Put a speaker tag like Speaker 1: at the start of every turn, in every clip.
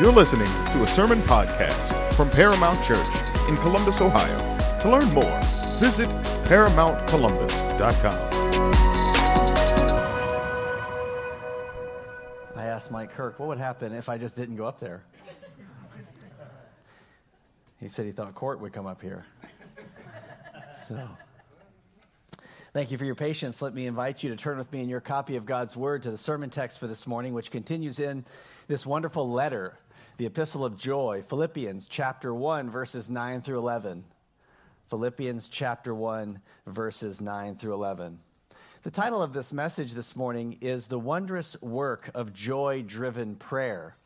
Speaker 1: You're listening to a sermon podcast from Paramount Church in Columbus, Ohio. To learn more, visit ParamountColumbus.com.
Speaker 2: I asked Mike Kirk, what would happen if I just didn't go up there? He said he thought Court would come up here. So, thank you for your patience. Let me invite you to turn with me in your copy of God's Word to the sermon text for this morning, which continues in this wonderful letter, the Epistle of Joy, Philippians chapter 1, verses 9 through 11. Philippians chapter 1, verses 9 through 11. The title of this message this morning is The Wondrous Work of Joy Driven Prayer.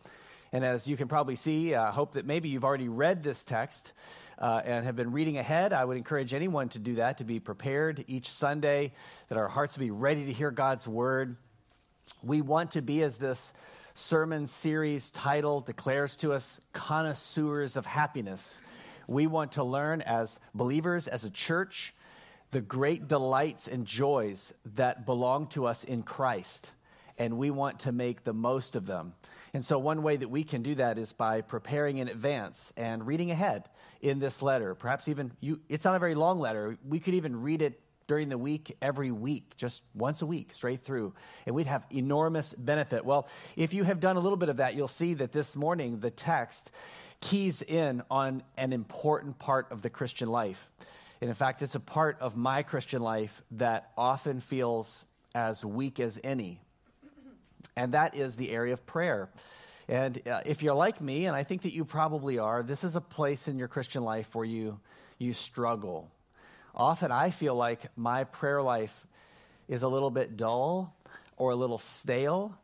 Speaker 2: And as you can probably see, I hope that maybe you've already read this text uh, and have been reading ahead. I would encourage anyone to do that, to be prepared each Sunday, that our hearts be ready to hear God's word. We want to be, as this sermon series title declares to us, connoisseurs of happiness. We want to learn as believers, as a church, the great delights and joys that belong to us in Christ, and we want to make the most of them. And so, one way that we can do that is by preparing in advance and reading ahead in this letter. Perhaps even you, it's not a very long letter. We could even read it during the week, every week, just once a week, straight through, and we'd have enormous benefit. Well, if you have done a little bit of that, you'll see that this morning the text keys in on an important part of the Christian life. And in fact, it's a part of my Christian life that often feels as weak as any. And that is the area of prayer. And uh, if you're like me, and I think that you probably are, this is a place in your Christian life where you, you struggle. Often I feel like my prayer life is a little bit dull or a little stale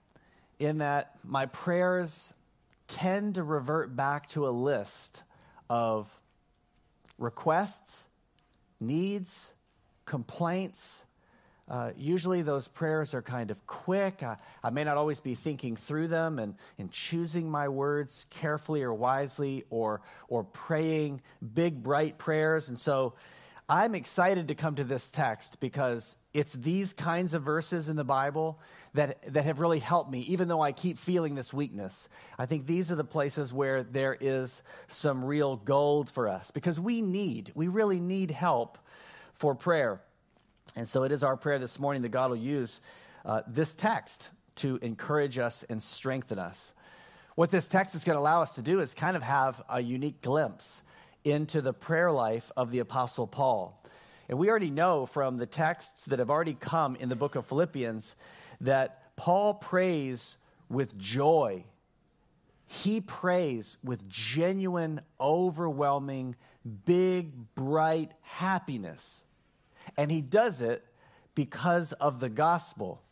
Speaker 2: in that my prayers tend to revert back to a list of requests, needs, complaints. Uh, usually those prayers are kind of quick. I, I, may not always be thinking through them and, and choosing my words carefully or wisely or, or praying big, bright prayers. And so I'm excited to come to this text because it's these kinds of verses in the Bible that, that have really helped me, even though I keep feeling this weakness. I think these are the places where there is some real gold for us because we need, we really need help for prayer. And so it is our prayer this morning that God will use uh, this text to encourage us and strengthen us. What this text is going to allow us to do is kind of have a unique glimpse into the prayer life of the Apostle Paul. And we already know from the texts that have already come in the book of Philippians that Paul prays with joy. He prays with genuine, overwhelming, big, bright happiness. And he does it because of the gospel.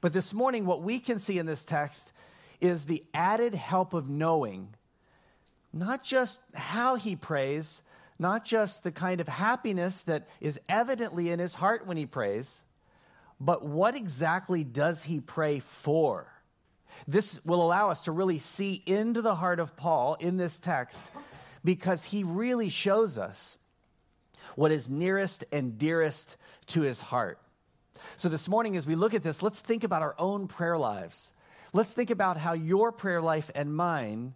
Speaker 2: But this morning, what we can see in this text is the added help of knowing not just how he prays, not just the kind of happiness that is evidently in his heart when he prays, but what exactly does he pray for? This will allow us to really see into the heart of Paul in this text because he really shows us what is nearest and dearest to his heart. So, this morning, as we look at this, let's think about our own prayer lives. Let's think about how your prayer life and mine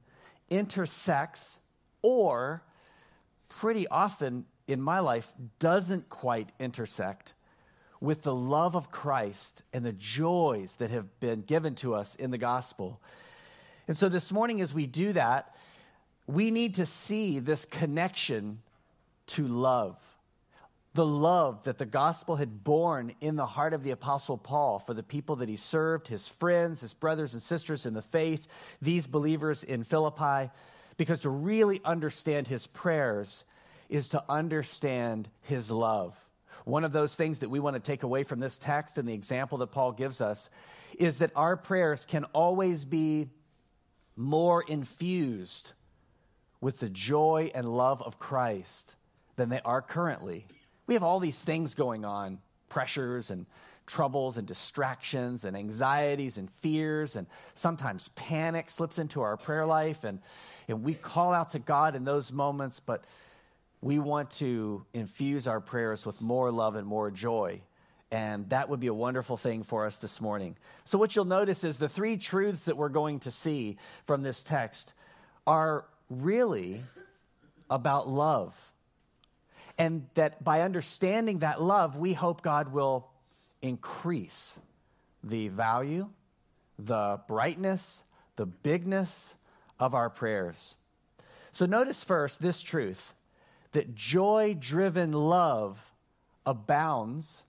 Speaker 2: intersects or pretty often in my life doesn't quite intersect with the love of Christ and the joys that have been given to us in the gospel. And so this morning, as we do that, we need to see this connection to love. The love that the gospel had born in the heart of the Apostle Paul for the people that he served, his friends, his brothers and sisters in the faith, these believers in Philippi. Because to really understand his prayers is to understand his love. One of those things that we want to take away from this text and the example that Paul gives us is that our prayers can always be more infused with the joy and love of Christ than they are currently. We have all these things going on pressures and troubles and distractions and anxieties and fears, and sometimes panic slips into our prayer life, and, and we call out to God in those moments, but we want to infuse our prayers with more love and more joy. And that would be a wonderful thing for us this morning. So, what you'll notice is the three truths that we're going to see from this text are really about love. And that by understanding that love, we hope God will increase the value, the brightness, the bigness of our prayers. So notice first this truth that joy driven love abounds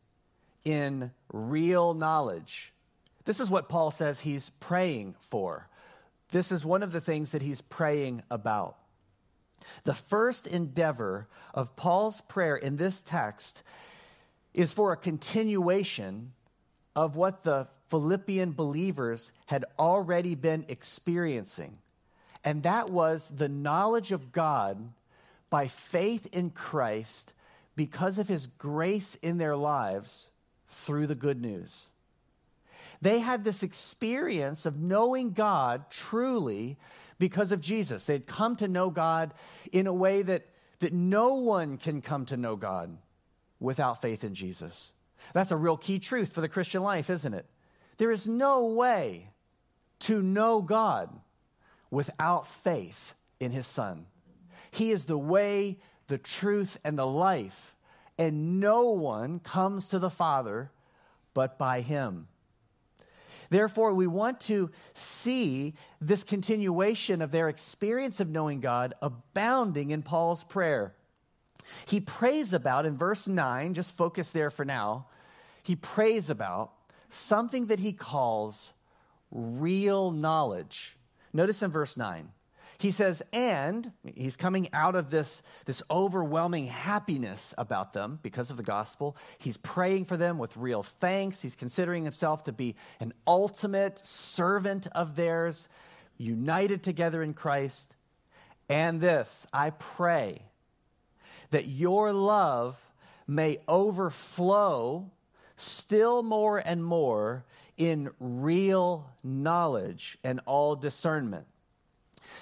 Speaker 2: in real knowledge. This is what Paul says he's praying for. This is one of the things that he's praying about. The first endeavor of Paul's prayer in this text is for a continuation of what the Philippian believers had already been experiencing. And that was the knowledge of God by faith in Christ because of his grace in their lives through the good news. They had this experience of knowing God truly because of Jesus. They'd come to know God in a way that, that no one can come to know God without faith in Jesus. That's a real key truth for the Christian life, isn't it? There is no way to know God without faith in his Son. He is the way, the truth, and the life, and no one comes to the Father but by him. Therefore, we want to see this continuation of their experience of knowing God abounding in Paul's prayer. He prays about, in verse 9, just focus there for now, he prays about something that he calls real knowledge. Notice in verse 9. He says, and he's coming out of this, this overwhelming happiness about them because of the gospel. He's praying for them with real thanks. He's considering himself to be an ultimate servant of theirs, united together in Christ. And this, I pray that your love may overflow still more and more in real knowledge and all discernment.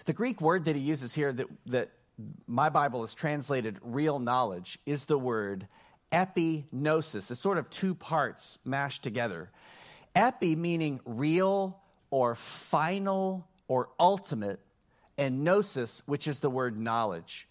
Speaker 2: The Greek word that he uses here that, that my Bible is translated real knowledge is the word epignosis. It's sort of two parts mashed together. Epi meaning real or final or ultimate, and gnosis, which is the word knowledge.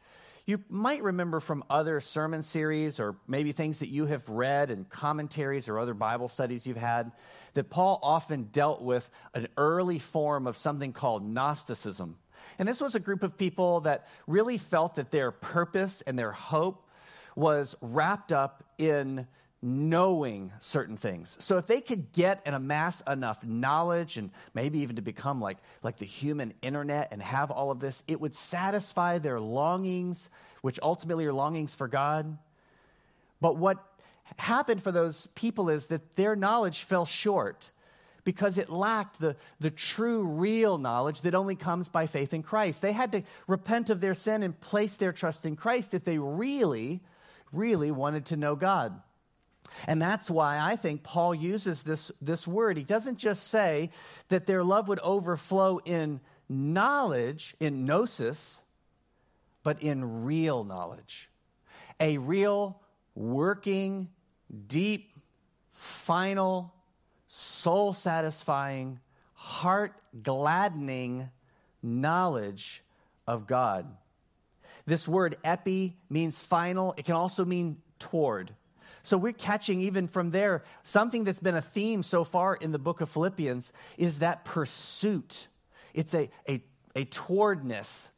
Speaker 2: You might remember from other sermon series or maybe things that you have read and commentaries or other Bible studies you've had that Paul often dealt with an early form of something called Gnosticism. And this was a group of people that really felt that their purpose and their hope was wrapped up in knowing certain things. So if they could get and amass enough knowledge and maybe even to become like, like the human internet and have all of this, it would satisfy their longings, which ultimately are longings for God. But what happened for those people is that their knowledge fell short because it lacked the, the true, real knowledge that only comes by faith in Christ. They had to repent of their sin and place their trust in Christ if they really, really wanted to know God. And that's why I think Paul uses this, this word. He doesn't just say that their love would overflow in knowledge, in gnosis, but in real knowledge. A real, working, deep, final, soul satisfying, heart gladdening knowledge of God. This word epi means final, it can also mean toward. So we're catching even from there something that's been a theme so far in the book of Philippians is that pursuit. It's a, a, a towardness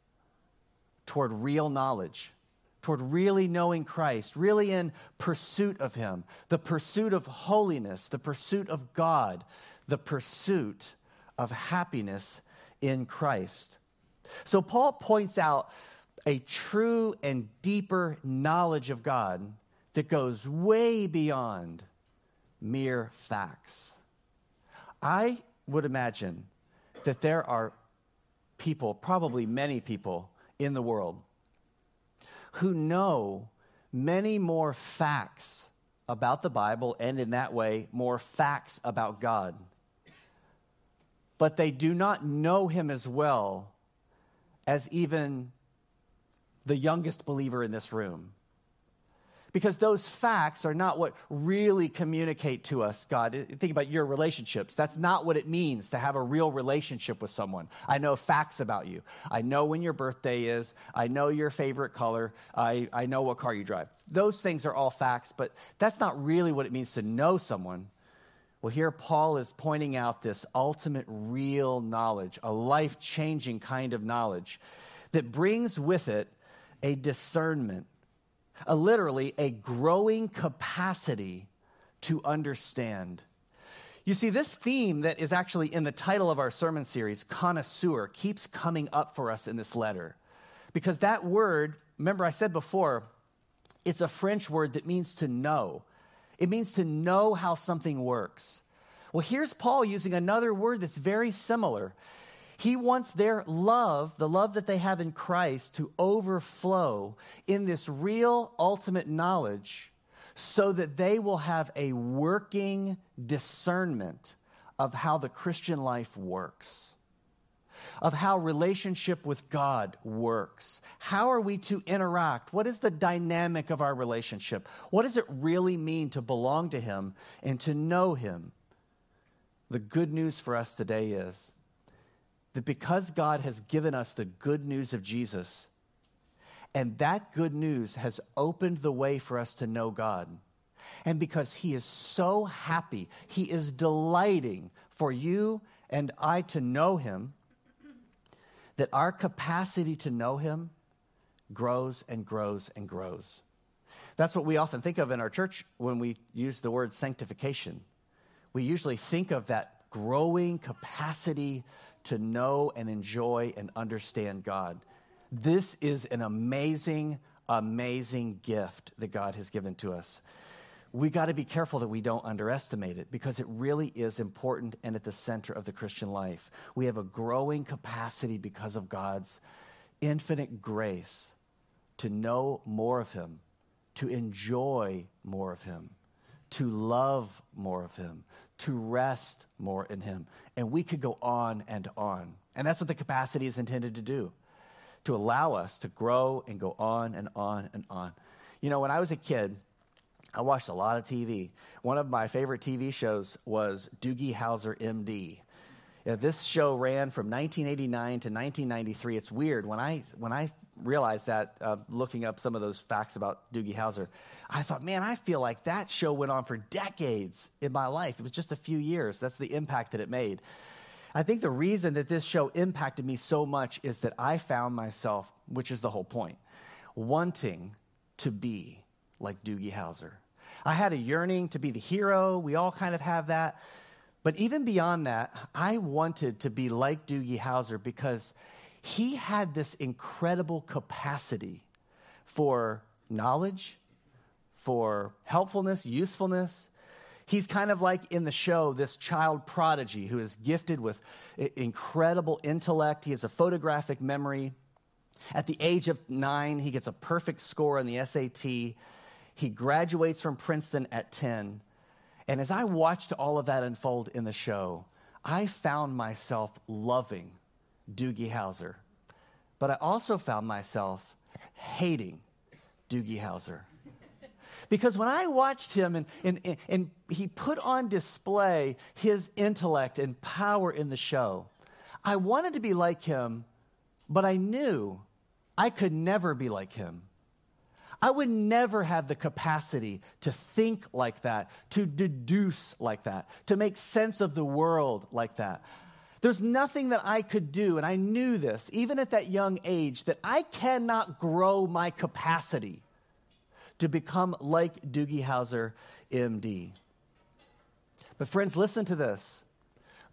Speaker 2: toward real knowledge, toward really knowing Christ, really in pursuit of Him, the pursuit of holiness, the pursuit of God, the pursuit of happiness in Christ. So Paul points out a true and deeper knowledge of God that goes way beyond mere facts. I would imagine that there are people, probably many people in the world, who know many more facts about the Bible and, in that way, more facts about God. But they do not know Him as well as even the youngest believer in this room because those facts are not what really communicate to us god. Think about your relationships. That's not what it means to have a real relationship with someone. I know facts about you. I know when your birthday is. I know your favorite color. I, I know what car you drive. Those things are all facts but that's not really what it means to know someone. Well here paul is pointing out this ultimate real knowledge a life-changing kind of knowledge that brings with it a discernment literally a growing capacity to understand. You see, this theme that is actually in the title of our sermon series, connoisseur, keeps coming up for us in this letter. Because that word, remember I said before, it's a French word that means to know. It means to know how something works. Well, here's Paul using another word that's very similar. He wants their love, the love that they have in Christ, to overflow in this real ultimate knowledge so that they will have a working discernment of how the Christian life works, of how relationship with God works. How are we to interact? What is the dynamic of our relationship? What does it really mean to belong to Him and to know Him? The good news for us today is that because God has given us the good news of Jesus, and that good news has opened the way for us to know God, and because He is so happy, He is delighting for you and I to know Him, that our capacity to know Him grows and grows and grows. That's what we often think of in our church when we use the word sanctification. We usually think of that growing capacity to know and enjoy and understand God. This is an amazing, amazing gift that God has given to us. We got to be careful that we don't underestimate it because it really is important and at the center of the Christian life. We have a growing capacity because of God's infinite grace to know more of Him, to enjoy more of Him, to love more of Him, to rest more in Him. And we could go on and on. And that's what the capacity is intended to do to allow us to grow and go on and on and on. You know, when I was a kid, I watched a lot of TV. One of my favorite TV shows was Doogie Howser, MD. Yeah, this show ran from 1989 to 1993. It's weird when I when I realized that uh, looking up some of those facts about Doogie Howser. I thought, man, I feel like that show went on for decades in my life. It was just a few years. That's the impact that it made. I think the reason that this show impacted me so much is that I found myself, which is the whole point, wanting to be like Doogie Howser. I had a yearning to be the hero. We all kind of have that. But even beyond that, I wanted to be like Doogie Howser because he had this incredible capacity for knowledge, for helpfulness, usefulness. He's kind of like in the show, this child prodigy who is gifted with incredible intellect. He has a photographic memory. At the age of nine, he gets a perfect score on the SAT. He graduates from Princeton at 10. And as I watched all of that unfold in the show, I found myself loving Doogie Howser. But I also found myself hating Doogie Howser. Because when I watched him and, and, and he put on display his intellect and power in the show, I wanted to be like him, but I knew I could never be like him. I would never have the capacity to think like that, to deduce like that, to make sense of the world like that. There's nothing that I could do, and I knew this even at that young age, that I cannot grow my capacity to become like Doogie Howser, MD. But, friends, listen to this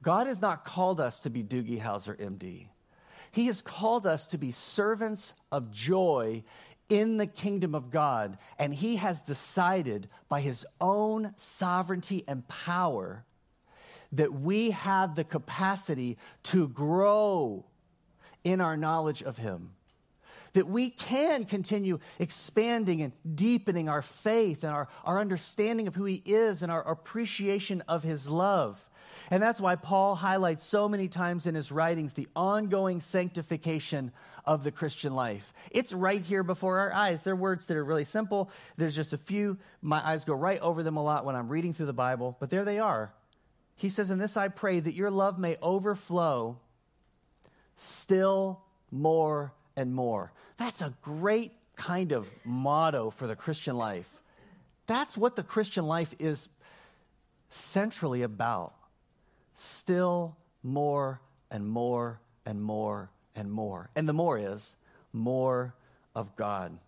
Speaker 2: God has not called us to be Doogie Howser, MD. He has called us to be servants of joy in the kingdom of God, and He has decided by His own sovereignty and power that we have the capacity to grow in our knowledge of Him. That we can continue expanding and deepening our faith and our, our understanding of who He is and our appreciation of His love. And that's why Paul highlights so many times in his writings the ongoing sanctification of the Christian life. It's right here before our eyes. They're words that are really simple. There's just a few. My eyes go right over them a lot when I'm reading through the Bible, but there they are. He says, In this I pray that your love may overflow still more and more. That's a great kind of motto for the Christian life. That's what the Christian life is centrally about. Still more and more and more and more. And the more is more of God.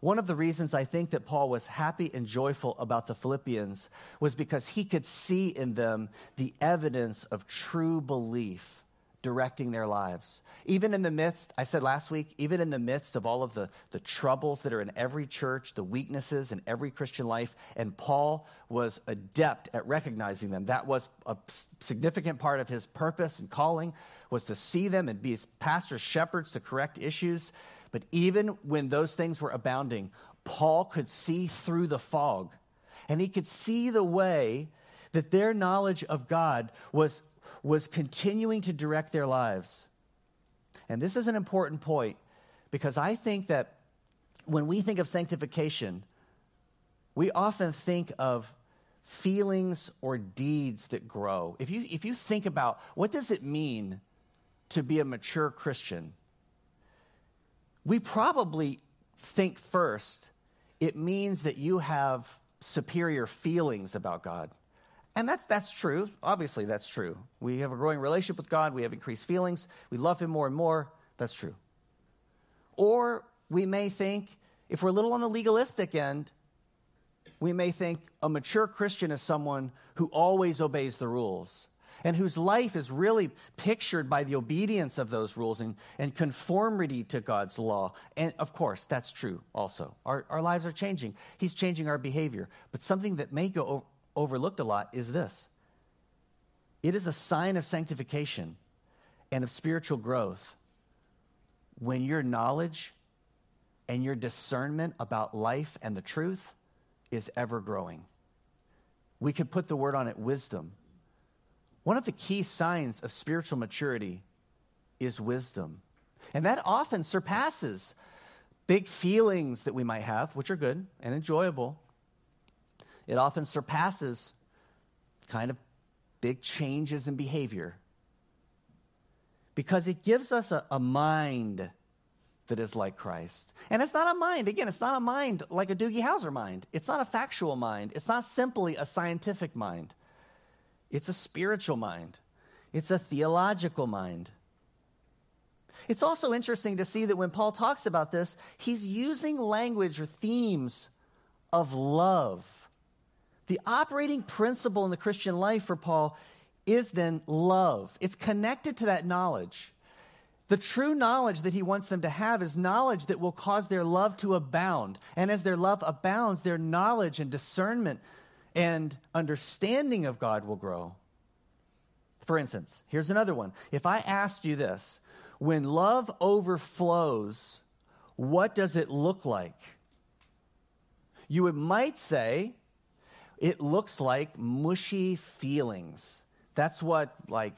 Speaker 2: One of the reasons I think that Paul was happy and joyful about the Philippians was because he could see in them the evidence of true belief directing their lives. Even in the midst, I said last week, even in the midst of all of the, the troubles that are in every church, the weaknesses in every Christian life, and Paul was adept at recognizing them. That was a significant part of his purpose and calling was to see them and be his pastors, shepherds to correct issues. But even when those things were abounding, Paul could see through the fog. And he could see the way that their knowledge of God was was continuing to direct their lives. And this is an important point because I think that when we think of sanctification, we often think of feelings or deeds that grow. If you, if you think about what does it mean to be a mature Christian, we probably think first it means that you have superior feelings about God. And that's, that's true. Obviously, that's true. We have a growing relationship with God. We have increased feelings. We love Him more and more. That's true. Or we may think, if we're a little on the legalistic end, we may think a mature Christian is someone who always obeys the rules and whose life is really pictured by the obedience of those rules and, and conformity to God's law. And of course, that's true also. Our, our lives are changing. He's changing our behavior. But something that may go overlooked a lot is this it is a sign of sanctification and of spiritual growth when your knowledge and your discernment about life and the truth is ever growing. We could put the word on it wisdom. One of the key signs of spiritual maturity is wisdom. And that often surpasses big feelings that we might have, which are good and enjoyable. It often surpasses kind of big changes in behavior because it gives us a, a, mind that is like Christ. And it's not a mind, again, it's not a mind like a Doogie Howser mind. It's not a factual mind. It's not simply a scientific mind. It's a spiritual mind, it's a theological mind. It's also interesting to see that when Paul talks about this, he's using language or themes of love the operating principle in the Christian life for Paul is then love. It's connected to that knowledge. The true knowledge that he wants them to have is knowledge that will cause their love to abound. And as their love abounds, their knowledge and discernment and understanding of God will grow. For instance, here's another one. If I asked you this, when love overflows, what does it look like? You might say it looks like mushy feelings. That's what, like,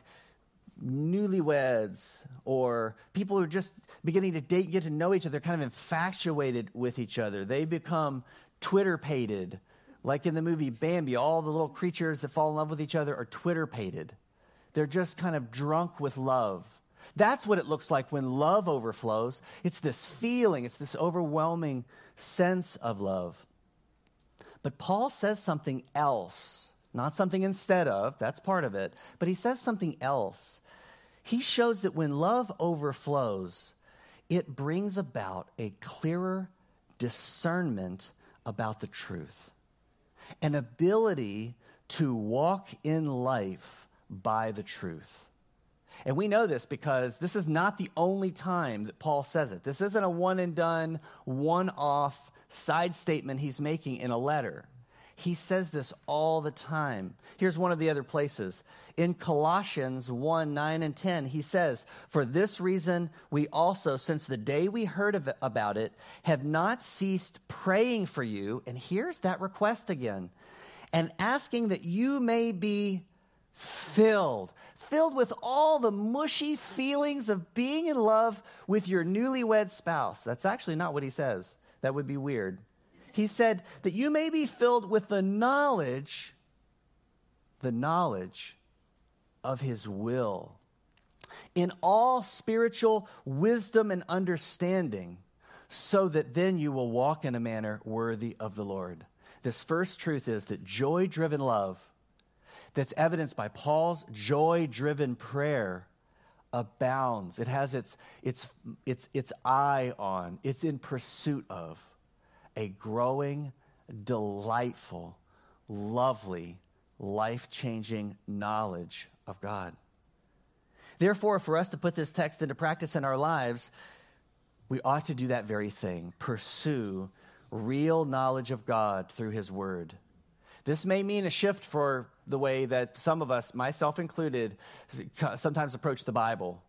Speaker 2: newlyweds or people who are just beginning to date get to know each other, kind of infatuated with each other. They become Twitter pated. Like in the movie Bambi, all the little creatures that fall in love with each other are Twitter pated. They're just kind of drunk with love. That's what it looks like when love overflows. It's this feeling, it's this overwhelming sense of love. But Paul says something else, not something instead of, that's part of it, but he says something else. He shows that when love overflows, it brings about a clearer discernment about the truth, an ability to walk in life by the truth. And we know this because this is not the only time that Paul says it. This isn't a one and done, one off side statement he's making in a letter. He says this all the time. Here's one of the other places. In Colossians 1 9 and 10, he says, For this reason, we also, since the day we heard it, about it, have not ceased praying for you. And here's that request again and asking that you may be filled. Filled with all the mushy feelings of being in love with your newlywed spouse. That's actually not what he says. That would be weird. He said that you may be filled with the knowledge, the knowledge of his will. In all spiritual wisdom and understanding, so that then you will walk in a manner worthy of the Lord. This first truth is that joy driven love, that's evidenced by Paul's joy driven prayer, abounds. It has its, its, its, its eye on, it's in pursuit of a growing, delightful, lovely, life changing knowledge of God. Therefore, for us to put this text into practice in our lives, we ought to do that very thing pursue real knowledge of God through His Word. This may mean a shift for the way that some of us, myself included, sometimes approach the Bible.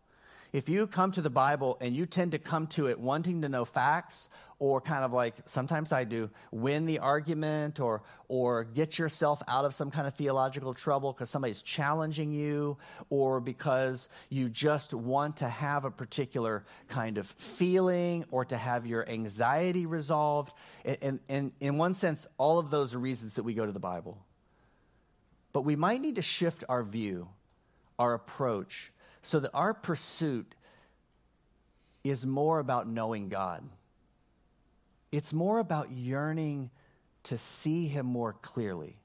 Speaker 2: If you come to the Bible and you tend to come to it wanting to know facts or kind of like sometimes I do win the argument or or get yourself out of some kind of theological trouble because somebody's challenging you or because you just want to have a particular kind of feeling or to have your anxiety resolved. And, and in one sense all of those are reasons that we go to the Bible. But we might need to shift our view our approach so that our pursuit is more about knowing God it's more about yearning to see him more clearly,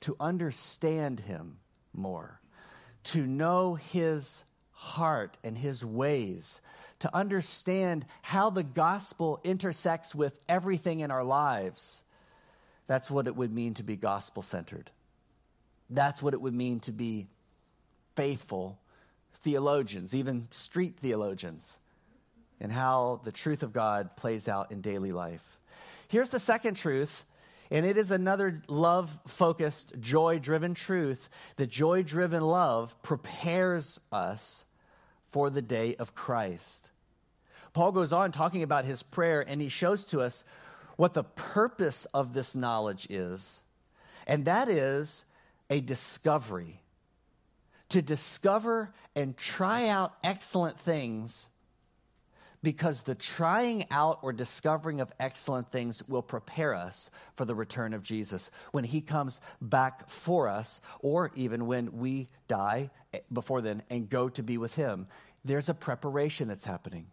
Speaker 2: to understand him more, to know his heart and his ways, to understand how the gospel intersects with everything in our lives. That's what it would mean to be gospel centered. That's what it would mean to be faithful theologians, even street theologians and how the truth of God plays out in daily life. Here's the second truth, and it is another love focused, joy driven truth. The joy driven love prepares us for the day of Christ. Paul goes on talking about his prayer, and he shows to us what the purpose of this knowledge is, and that is a discovery. To discover and try out excellent things because the trying out or discovering of excellent things will prepare us for the return of Jesus when he comes back for us, or even when we die before then and go to be with him. There's a preparation that's happening.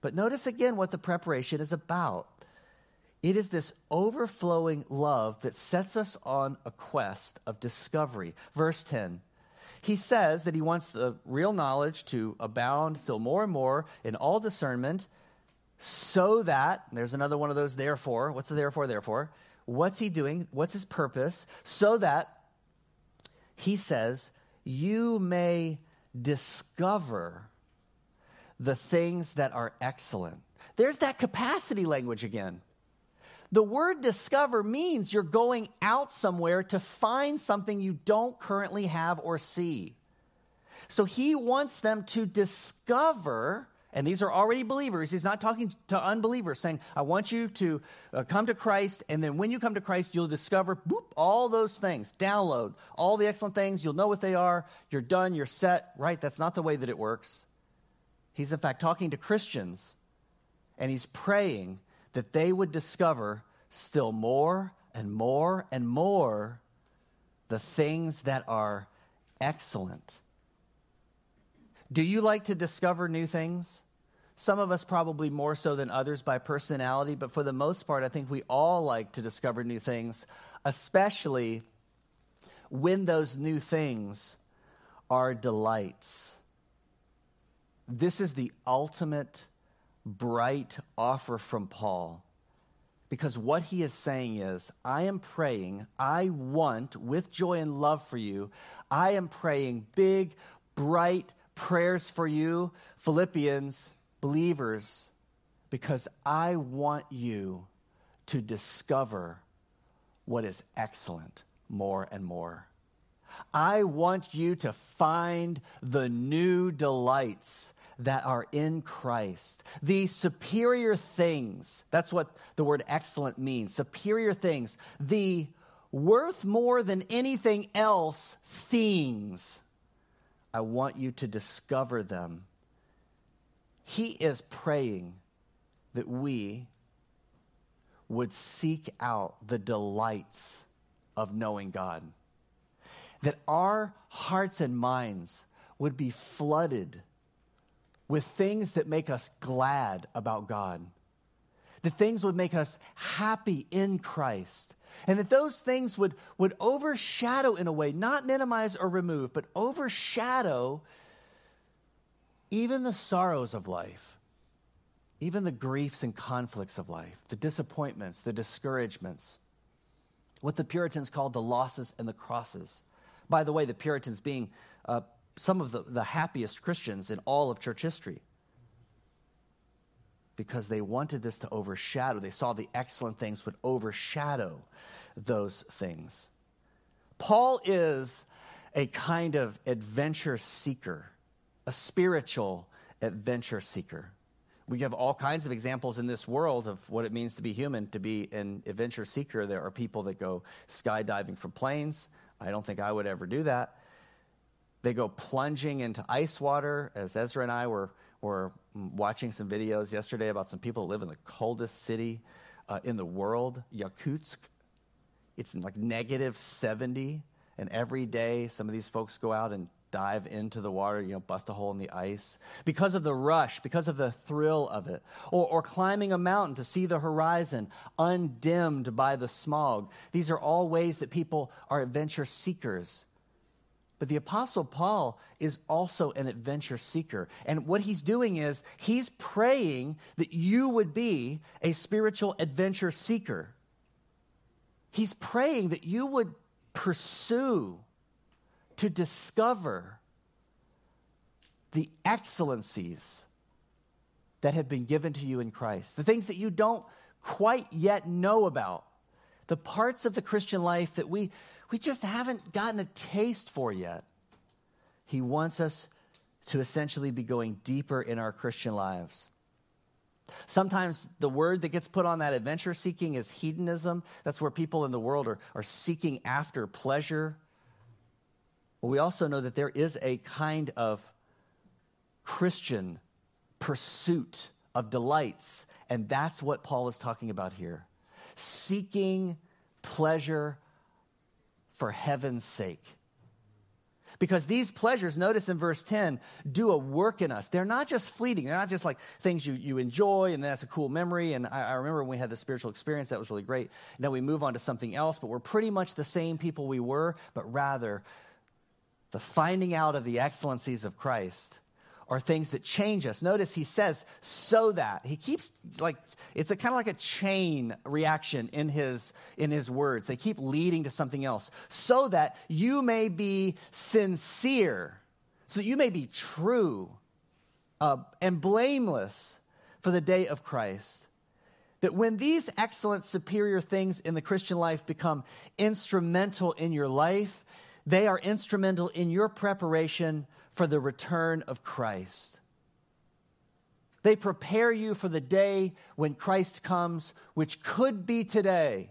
Speaker 2: But notice again what the preparation is about. It is this overflowing love that sets us on a quest of discovery. Verse 10 he says that he wants the real knowledge to abound still more and more in all discernment, so that, there's another one of those therefore. What's the therefore, therefore? What's he doing? What's his purpose? So that, he says, you may discover the things that are excellent. There's that capacity language again. The word discover means you're going out somewhere to find something you don't currently have or see. So he wants them to discover, and these are already believers. He's not talking to unbelievers, saying, I want you to uh, come to Christ, and then when you come to Christ, you'll discover boop, all those things. Download all the excellent things. You'll know what they are. You're done. You're set. Right? That's not the way that it works. He's, in fact, talking to Christians, and he's praying that they would discover still more and more and more the things that are excellent. Do you like to discover new things? Some of us probably more so than others by personality, but for the most part, I think we all like to discover new things, especially when those new things are delights. This is the ultimate bright offer from Paul. Because what he is saying is, I am praying, I want, with joy and love for you, I am praying big, bright prayers for you, Philippians, believers, because I want you to discover what is excellent more and more. I want you to find the new delights that are in Christ. The superior things, that's what the word excellent means superior things, the worth more than anything else, things. I want you to discover them. He is praying that we would seek out the delights of knowing God, that our hearts and minds would be flooded with things that make us glad about God, that things would make us happy in Christ, and that those things would, would overshadow in a way, not minimize or remove, but overshadow even the sorrows of life, even the griefs and conflicts of life, the disappointments, the discouragements, what the Puritans called the losses and the crosses. By the way, the Puritans being uh, some of the, the happiest Christians in all of church history because they wanted this to overshadow. They saw the excellent things would overshadow those things. Paul is a kind of adventure seeker, a spiritual adventure seeker. We have all kinds of examples in this world of what it means to be human, to be an adventure seeker. There are people that go skydiving from planes. I don't think I would ever do that. They go plunging into ice water, as Ezra and I were, were watching some videos yesterday about some people that live in the coldest city uh, in the world, Yakutsk. It's like negative 70, and every day some of these folks go out and dive into the water, you know, bust a hole in the ice because of the rush, because of the thrill of it, or, or climbing a mountain to see the horizon undimmed by the smog. These are all ways that people are adventure seekers. But the Apostle Paul is also an adventure seeker. And what he's doing is he's praying that you would be a spiritual adventure seeker. He's praying that you would pursue to discover the excellencies that have been given to you in Christ, the things that you don't quite yet know about, the parts of the Christian life that we, we just haven't gotten a taste for yet. He wants us to essentially be going deeper in our Christian lives. Sometimes the word that gets put on that adventure seeking is hedonism. That's where people in the world are, are seeking after pleasure well, we also know that there is a kind of Christian pursuit of delights, and that's what Paul is talking about here seeking pleasure for heaven's sake. Because these pleasures, notice in verse 10, do a work in us. They're not just fleeting. They're not just like things you, you enjoy and that's a cool memory. And I, I remember when we had the spiritual experience, that was really great. Now we move on to something else, but we're pretty much the same people we were, but rather the finding out of the excellencies of Christ are things that change us. Notice he says, so that. He keeps like it's a kind of like a chain reaction in his in his words. They keep leading to something else. So that you may be sincere, so that you may be true uh, and blameless for the day of Christ. That when these excellent, superior things in the Christian life become instrumental in your life, they are instrumental in your preparation for the return of Christ. They prepare you for the day when Christ comes, which could be today,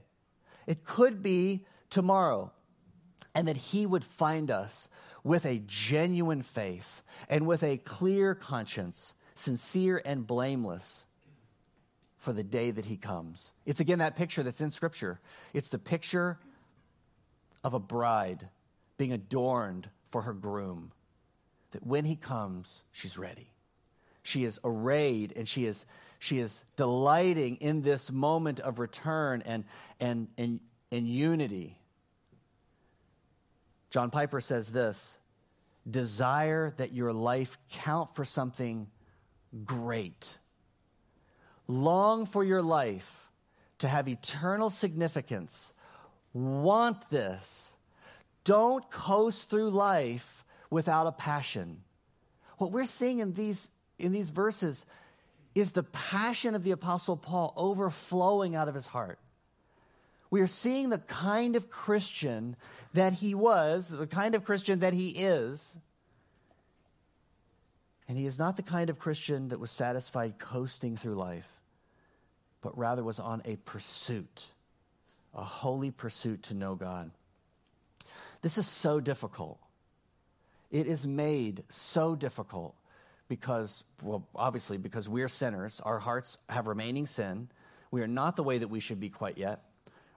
Speaker 2: it could be tomorrow, and that He would find us with a genuine faith and with a clear conscience, sincere and blameless for the day that He comes. It's again that picture that's in Scripture. It's the picture of a bride being adorned for her groom, that when he comes, she's ready. She is arrayed and she is, she is delighting in this moment of return and, and, and, and unity. John Piper says this desire that your life count for something great. Long for your life to have eternal significance. Want this don't coast through life without a passion. What we're seeing in these, in these verses is the passion of the Apostle Paul overflowing out of his heart. We are seeing the kind of Christian that he was, the kind of Christian that he is. And he is not the kind of Christian that was satisfied coasting through life, but rather was on a pursuit a holy pursuit to know God. This is so difficult. It is made so difficult because, well, obviously, because we're sinners. Our hearts have remaining sin. We are not the way that we should be quite yet.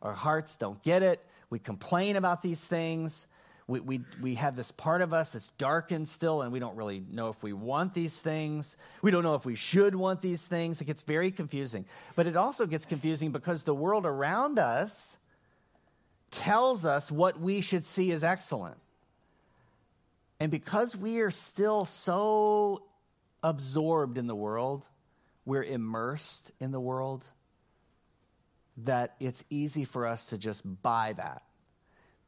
Speaker 2: Our hearts don't get it. We complain about these things. We, we, we have this part of us that's darkened still, and we don't really know if we want these things. We don't know if we should want these things. It gets very confusing. But it also gets confusing because the world around us tells us what we should see as excellent. And because we are still so absorbed in the world, we're immersed in the world, that it's easy for us to just buy that.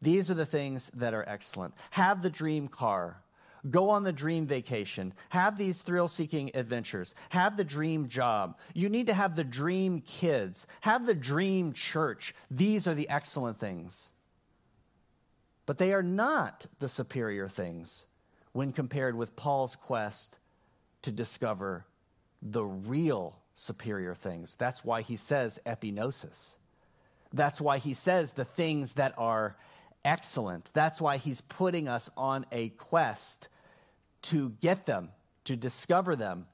Speaker 2: These are the things that are excellent. Have the dream car. Go on the dream vacation. Have these thrill seeking adventures. Have the dream job. You need to have the dream kids. Have the dream church. These are the excellent things. But they are not the superior things when compared with Paul's quest to discover the real superior things. That's why he says epignosis. That's why he says the things that are excellent. That's why he's putting us on a quest to get them, to discover them.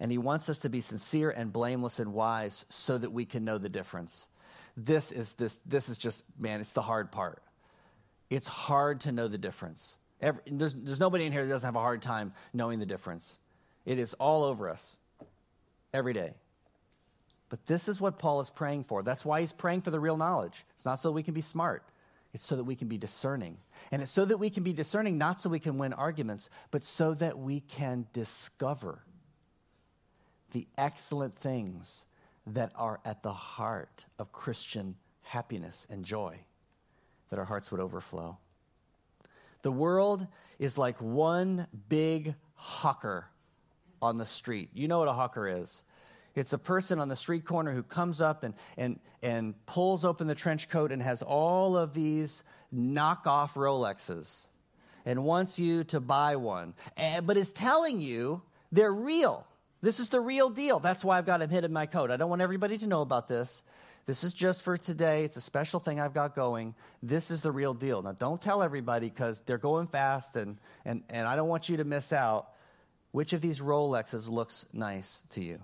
Speaker 2: And he wants us to be sincere and blameless and wise so that we can know the difference. This is this this is just man, it's the hard part. It's hard to know the difference. Every, there's, there's nobody in here that doesn't have a hard time knowing the difference. It is all over us every day. But this is what Paul is praying for. That's why he's praying for the real knowledge. It's not so we can be smart, it's so that we can be discerning. And it's so that we can be discerning, not so we can win arguments, but so that we can discover the excellent things that are at the heart of Christian happiness and joy, that our hearts would overflow. The world is like one big hawker on the street. You know what a hawker is. It's a person on the street corner who comes up and, and, and pulls open the trench coat and has all of these knockoff Rolexes and wants you to buy one, and, but is telling you they're real. This is the real deal. That's why I've got them hidden in my coat. I don't want everybody to know about this. This is just for today. It's a special thing I've got going. This is the real deal. Now, don't tell everybody because they're going fast and, and, and I don't want you to miss out. Which of these Rolexes looks nice to you?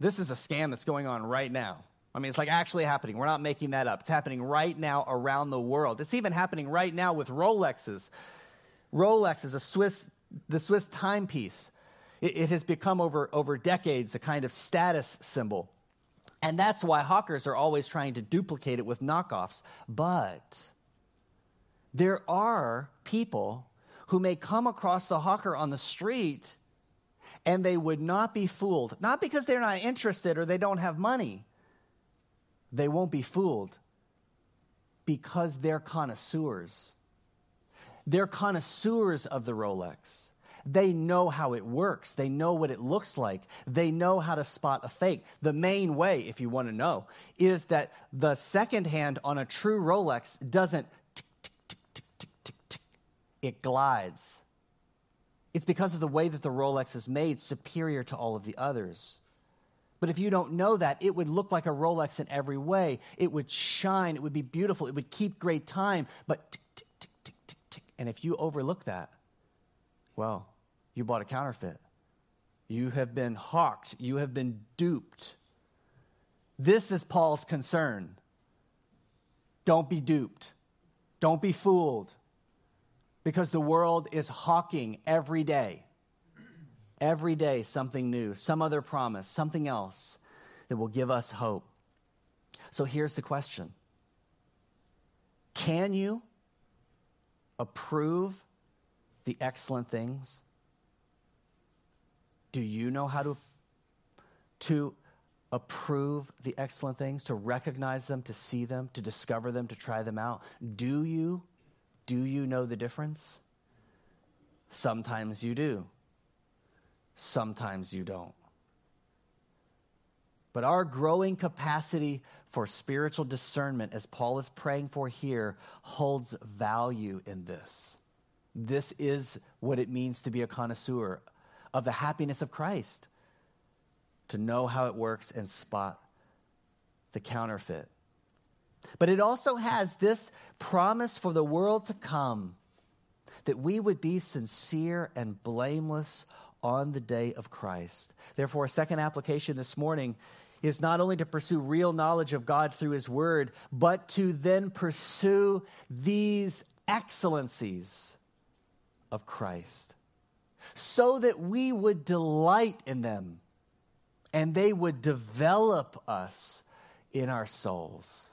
Speaker 2: This is a scam that's going on right now. I mean, it's like actually happening. We're not making that up. It's happening right now around the world. It's even happening right now with Rolexes. Rolex is a Swiss, the Swiss timepiece. It, it has become over, over decades a kind of status symbol. And that's why hawkers are always trying to duplicate it with knockoffs. But there are people who may come across the hawker on the street and they would not be fooled. Not because they're not interested or they don't have money. They won't be fooled because they're connoisseurs. They're connoisseurs of the Rolex. They know how it works. They know what it looks like. They know how to spot a fake. The main way, if you want to know, is that the second hand on a true Rolex doesn't tick, tick, tick, tick, tick, tick. It glides. It's because of the way that the Rolex is made superior to all of the others. But if you don't know that, it would look like a Rolex in every way. It would shine, it would be beautiful, it would keep great time, but tick, tick, tick, tick, tick, tick. And if you overlook that, well, you bought a counterfeit. You have been hawked. You have been duped. This is Paul's concern. Don't be duped. Don't be fooled. Because the world is hawking every day. Every day, something new, some other promise, something else that will give us hope. So here's the question Can you approve the excellent things? Do you know how to, to approve the excellent things, to recognize them, to see them, to discover them, to try them out? Do you? Do you know the difference? Sometimes you do. Sometimes you don't. But our growing capacity for spiritual discernment, as Paul is praying for here, holds value in this. This is what it means to be a connoisseur of the happiness of Christ, to know how it works and spot the counterfeit. But it also has this promise for the world to come that we would be sincere and blameless on the day of Christ. Therefore, a second application this morning is not only to pursue real knowledge of God through His Word, but to then pursue these excellencies of Christ so that we would delight in them and they would develop us in our souls.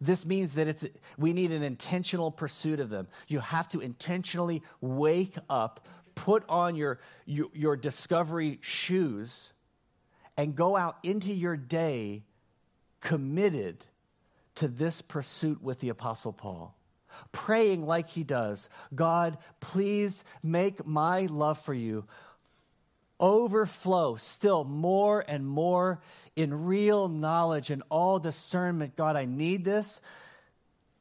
Speaker 2: This means that it's, we need an intentional pursuit of them. You have to intentionally wake up, put on your, your, your discovery shoes, and go out into your day committed to this pursuit with the Apostle Paul. Praying like he does God, please make my love for you overflow still more and more in real knowledge and all discernment. God, I need this.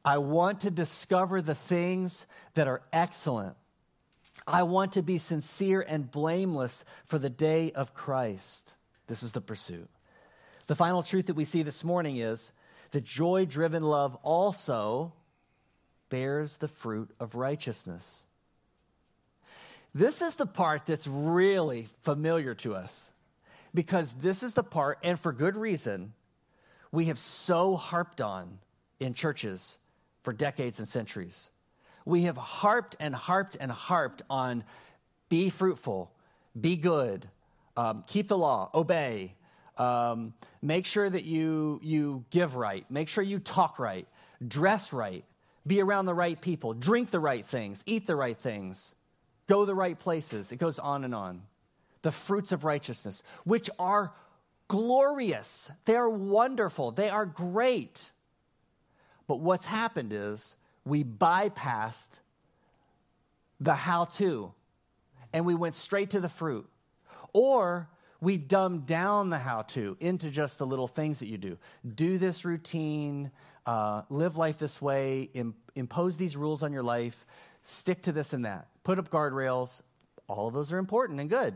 Speaker 2: I want to discover the things that are excellent. I want to be sincere and blameless for the day of Christ. This is the pursuit. The final truth that we see this morning is the joy driven love also bears the fruit of righteousness. This is the part that's really familiar to us because this is the part, and for good reason, we have so harped on in churches for decades and centuries. We have harped and harped and harped on be fruitful, be good, um, keep the law, obey, um, make sure that you, you give right, make sure you talk right, dress right, be around the right people, drink the right things, eat the right things go the right places. It goes on and on. The fruits of righteousness, which are glorious, they are wonderful, they are great. But what's happened is we bypassed the how to and we went straight to the fruit. Or we dumbed down the how to into just the little things that you do. Do this routine, uh, live life this way, Im- impose these rules on your life, stick to this and that, put up guardrails. All of those are important and good.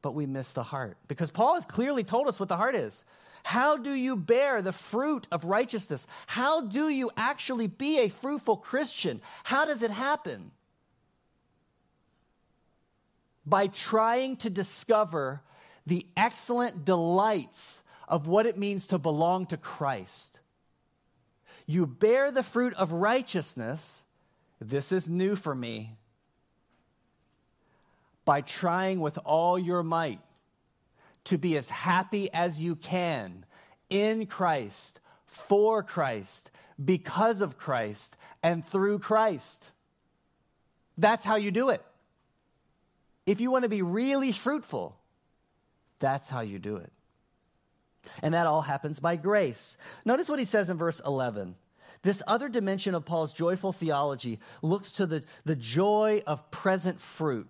Speaker 2: But we miss the heart because Paul has clearly told us what the heart is. How do you bear the fruit of righteousness? How do you actually be a fruitful Christian? How does it happen? By trying to discover the excellent delights of what it means to belong to Christ. You bear the fruit of righteousness this is new for me. By trying with all your might to be as happy as you can in Christ, for Christ, because of Christ, and through Christ. That's how you do it. If you want to be really fruitful, that's how you do it. And that all happens by grace. Notice what he says in verse 11. This other dimension of Paul's joyful theology looks to the, the joy of present fruit.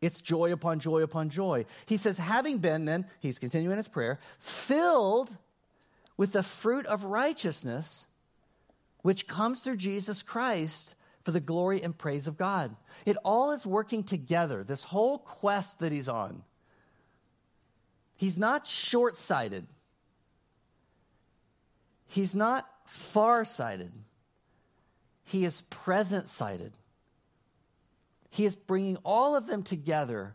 Speaker 2: It's joy upon joy upon joy. He says, having been then, he's continuing his prayer, filled with the fruit of righteousness, which comes through Jesus Christ for the glory and praise of God. It all is working together, this whole quest that he's on. He's not short sighted. He's not far-sighted. He is present-sighted. He is bringing all of them together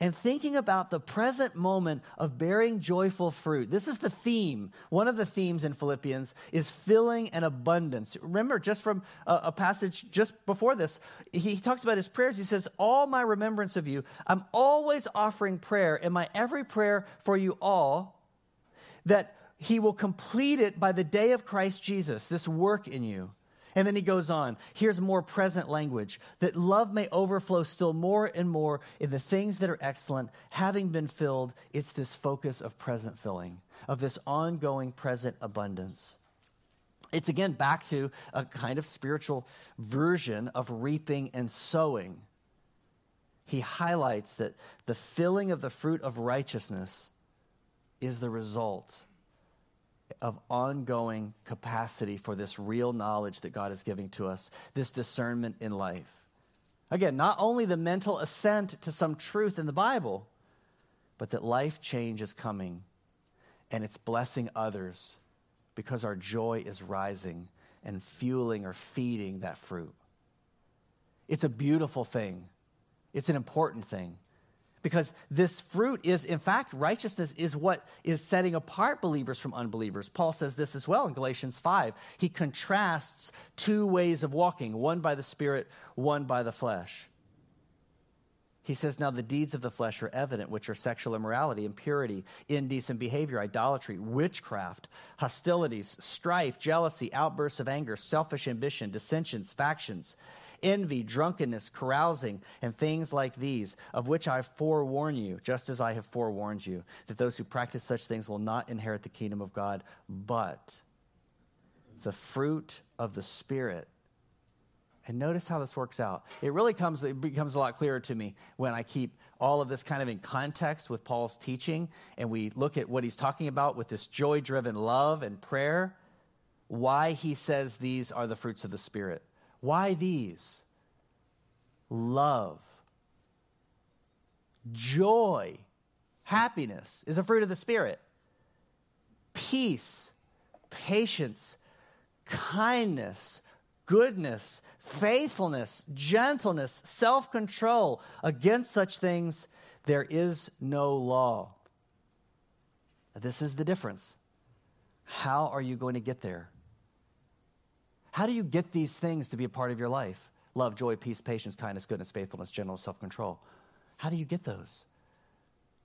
Speaker 2: and thinking about the present moment of bearing joyful fruit. This is the theme. One of the themes in Philippians is filling and abundance. Remember, just from a, a, passage just before this, he talks about his prayers. He says, All my remembrance of you, I'm always offering prayer in my every prayer for you all, that he will complete it by the day of Christ Jesus, this work in you. And then he goes on. Here's more present language that love may overflow still more and more in the things that are excellent. Having been filled, it's this focus of present filling, of this ongoing present abundance. It's again back to a kind of spiritual version of reaping and sowing. He highlights that the filling of the fruit of righteousness is the result of ongoing capacity for this real knowledge that God is giving to us, this discernment in life. Again, not only the mental assent to some truth in the Bible, but that life change is coming and it's blessing others because our joy is rising and fueling or feeding that fruit. It's a beautiful thing, it's an important thing. Because this fruit is, in fact, righteousness is what is setting apart believers from unbelievers. Paul says this as well in Galatians 5. He contrasts two ways of walking, one by the Spirit, one by the flesh. He says, Now the deeds of the flesh are evident, which are sexual immorality, impurity, indecent behavior, idolatry, witchcraft, hostilities, strife, jealousy, outbursts of anger, selfish ambition, dissensions, factions, envy, drunkenness, carousing, and things like these, of which I forewarn you, just as I have forewarned you, that those who practice such things will not inherit the kingdom of God, but the fruit of the Spirit and notice how this works out. It really comes, it becomes a lot clearer to me when I keep all of this kind of in context with Paul's teaching and we look at what he's talking about with this joy driven love and prayer, why he says these are the fruits of the Spirit. Why these? Love, joy, happiness is a fruit of the Spirit, peace, patience, kindness goodness, faithfulness, gentleness, self control. Against such things, there is no law. This is the difference. How are you going to get there? How do you get these things to be a part of your life? Love, joy, peace, patience, kindness, goodness, faithfulness, gentleness, self control. How do you get those?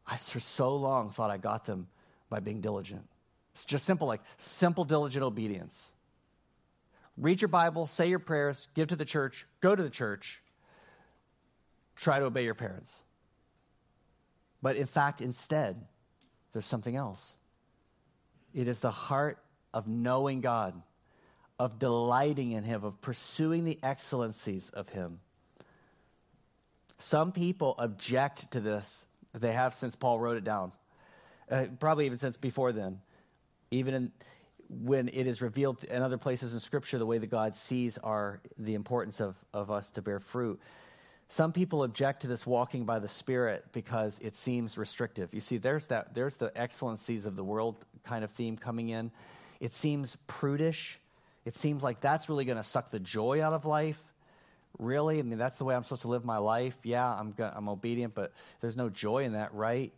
Speaker 2: I for so long thought I got them by being diligent. It's just simple, like simple, diligent obedience read your Bible, say your prayers, give to the church, go to the church, try to obey your parents. But in fact, instead, there's something else. It is the heart of knowing God, of delighting in Him, of pursuing the excellencies of Him. Some people object to this. They have since Paul wrote it down, uh, probably even since before then. Even in when it is revealed in other places in Scripture, the way that God sees our, the importance of, of us to bear fruit. Some people object to this walking by the Spirit because it seems restrictive. You see, there's, that, there's the excellencies of the world kind of theme coming in. It seems prudish. It seems like that's really going to suck the joy out of life. Really? I mean, that's the way I'm supposed to live my life. Yeah, I'm, go- I'm obedient, but there's no joy in that, right?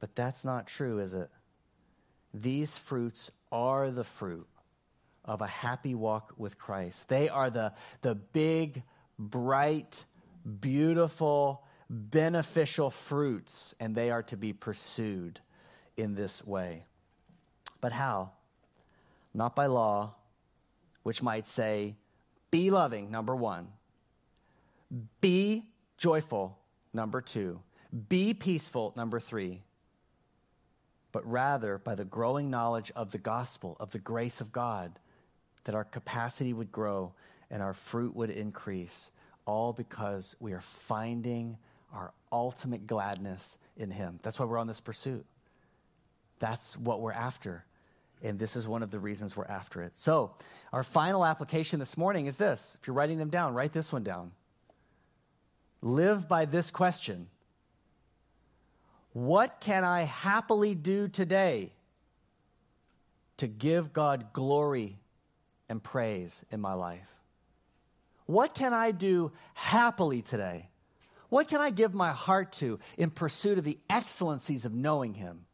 Speaker 2: But that's not true, is it? These fruits are the fruit of a happy walk with Christ. They are the, the big, bright, beautiful, beneficial fruits, and they are to be pursued in this way. But how? Not by law, which might say, be loving, number one. Be joyful, number two. Be peaceful, number three but rather by the growing knowledge of the gospel, of the grace of God, that our capacity would grow and our fruit would increase, all because we are finding our ultimate gladness in Him. That's why we're on this pursuit. That's what we're after. And this is one of the reasons we're after it. So, our final application this morning is this. If you're writing them down, write this one down. Live by this question what can I happily do today to give God glory and praise in my life? What can I do happily today? What can I give my heart to in pursuit of the excellencies of knowing Him?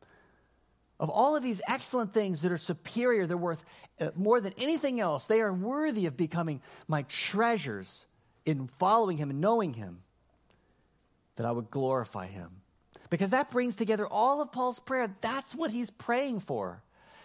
Speaker 2: Of all of these excellent things that are superior, they're worth uh, more than anything else. They are worthy of becoming my treasures in following Him and knowing Him, that I would glorify Him because that brings together all of Paul's prayer. That's what he's praying for.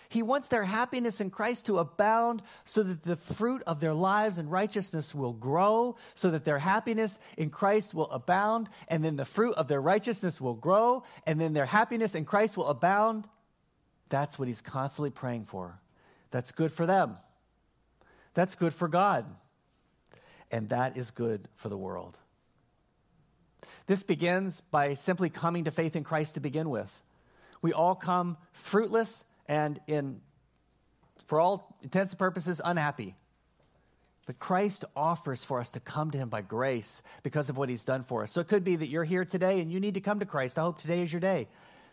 Speaker 2: He wants their happiness in Christ to abound so that the fruit of their lives and righteousness will grow, so that their happiness in Christ will abound, and then the fruit of their righteousness will grow, and then their happiness in Christ will abound. That's what he's constantly praying for. That's good for them. That's good for God. And that is good for the world. This begins by simply coming to faith in Christ to begin with. We all come fruitless and in for all intents and purposes unhappy. But Christ offers for us to come to him by grace because of what he's done for us. So it could be that you're here today and you need to come to Christ. I hope today is your day,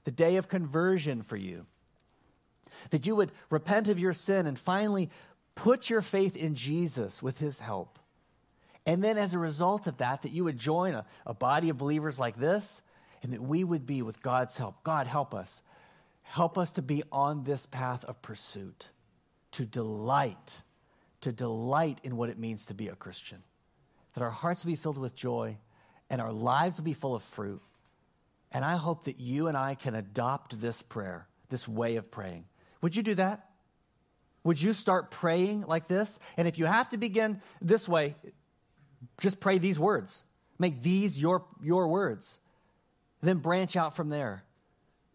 Speaker 2: the day of conversion for you. That you would repent of your sin and finally put your faith in Jesus with his help. And then, as a result of that, that you would join a, a body of believers like this, and that we would be, with God's help, God, help us. Help us to be on this path of pursuit, to delight, to delight in what it means to be a Christian. That our hearts will be filled with joy and our lives will be full of fruit. And I hope that you and I can adopt this prayer, this way of praying. Would you do that? Would you start praying like this? And if you have to begin this way, just pray these words. Make these your, your words. Then branch out from there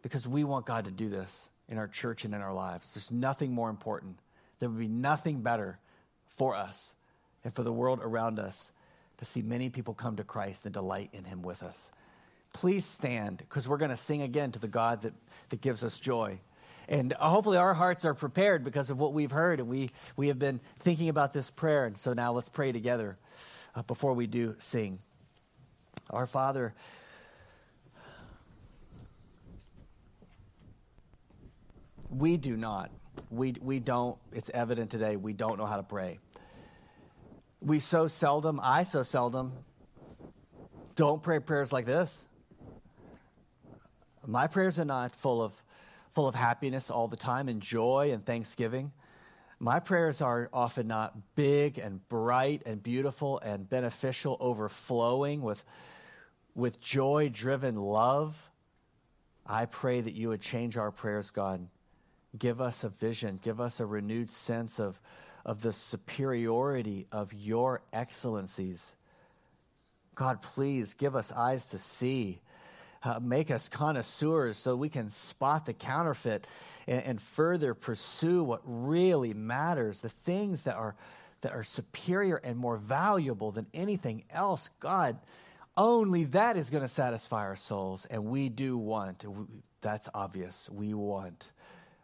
Speaker 2: because we want God to do this in our church and in our lives. There's nothing more important. There would be nothing better for us and for the world around us to see many people come to Christ and delight in Him with us. Please stand because we're going to sing again to the God that, that gives us joy. And hopefully, our hearts are prepared because of what we've heard. And we, we have been thinking about this prayer. And so now let's pray together uh, before we do sing. Our Father, we do not. We, we don't, it's evident today, we don't know how to pray. We so seldom, I so seldom, don't pray prayers like this. My prayers are not full of full of happiness all the time and joy and thanksgiving. My prayers are often not big and bright and beautiful and beneficial, overflowing with, with joy driven love. I pray that you would change our prayers, God. Give us a vision, give us a renewed sense of, of the superiority of your excellencies. God, please give us eyes to see uh, make us connoisseurs so we can spot the counterfeit and, and further pursue what really matters, the things that are, that are superior and more valuable than anything else. God, only that is going to satisfy our souls. And we do want, that's obvious, we want,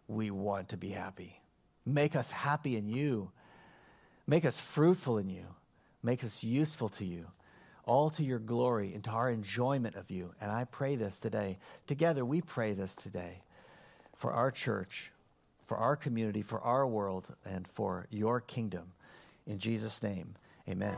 Speaker 2: we want to be happy. Make us happy in you. Make us fruitful in you. Make us useful to you all to your glory and to our enjoyment of you. And I pray this today. Together, we pray this today for our church, for our community, for our world, and for your kingdom. In Jesus' name, amen.